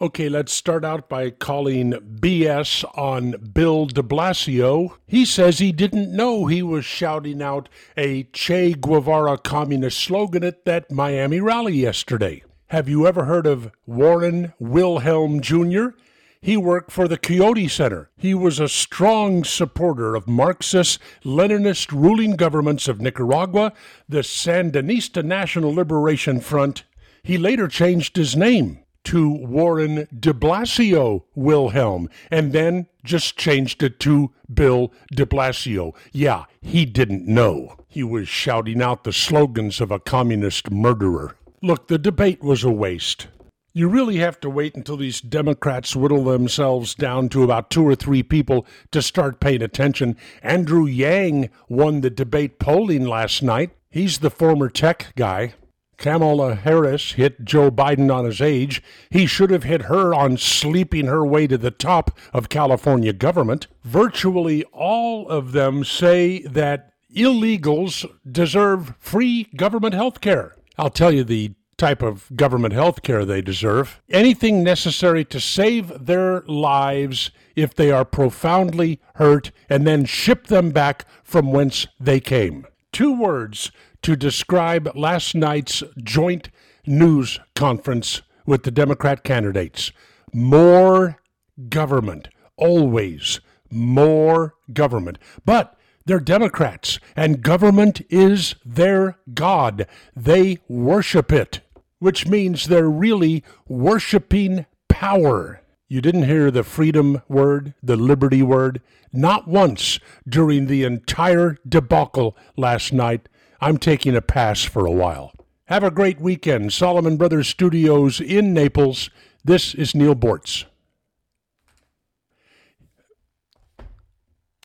Okay, let's start out by calling BS on Bill de Blasio. He says he didn't know he was shouting out a Che Guevara communist slogan at that Miami rally yesterday. Have you ever heard of Warren Wilhelm Jr.? He worked for the Quixote Center. He was a strong supporter of Marxist Leninist ruling governments of Nicaragua, the Sandinista National Liberation Front. He later changed his name to Warren de Blasio Wilhelm and then just changed it to Bill de Blasio. Yeah, he didn't know. He was shouting out the slogans of a communist murderer. Look, the debate was a waste. You really have to wait until these Democrats whittle themselves down to about two or three people to start paying attention. Andrew Yang won the debate polling last night. He's the former tech guy. Kamala Harris hit Joe Biden on his age. He should have hit her on sleeping her way to the top of California government. Virtually all of them say that illegals deserve free government health care. I'll tell you the type of government health care they deserve. Anything necessary to save their lives if they are profoundly hurt and then ship them back from whence they came. Two words to describe last night's joint news conference with the Democrat candidates more government. Always more government. But they're Democrats, and government is their God. They worship it, which means they're really worshiping power. You didn't hear the freedom word, the liberty word, not once during the entire debacle last night I'm taking a pass for a while. Have a great weekend. Solomon Brothers Studios in Naples. This is Neil Boortz.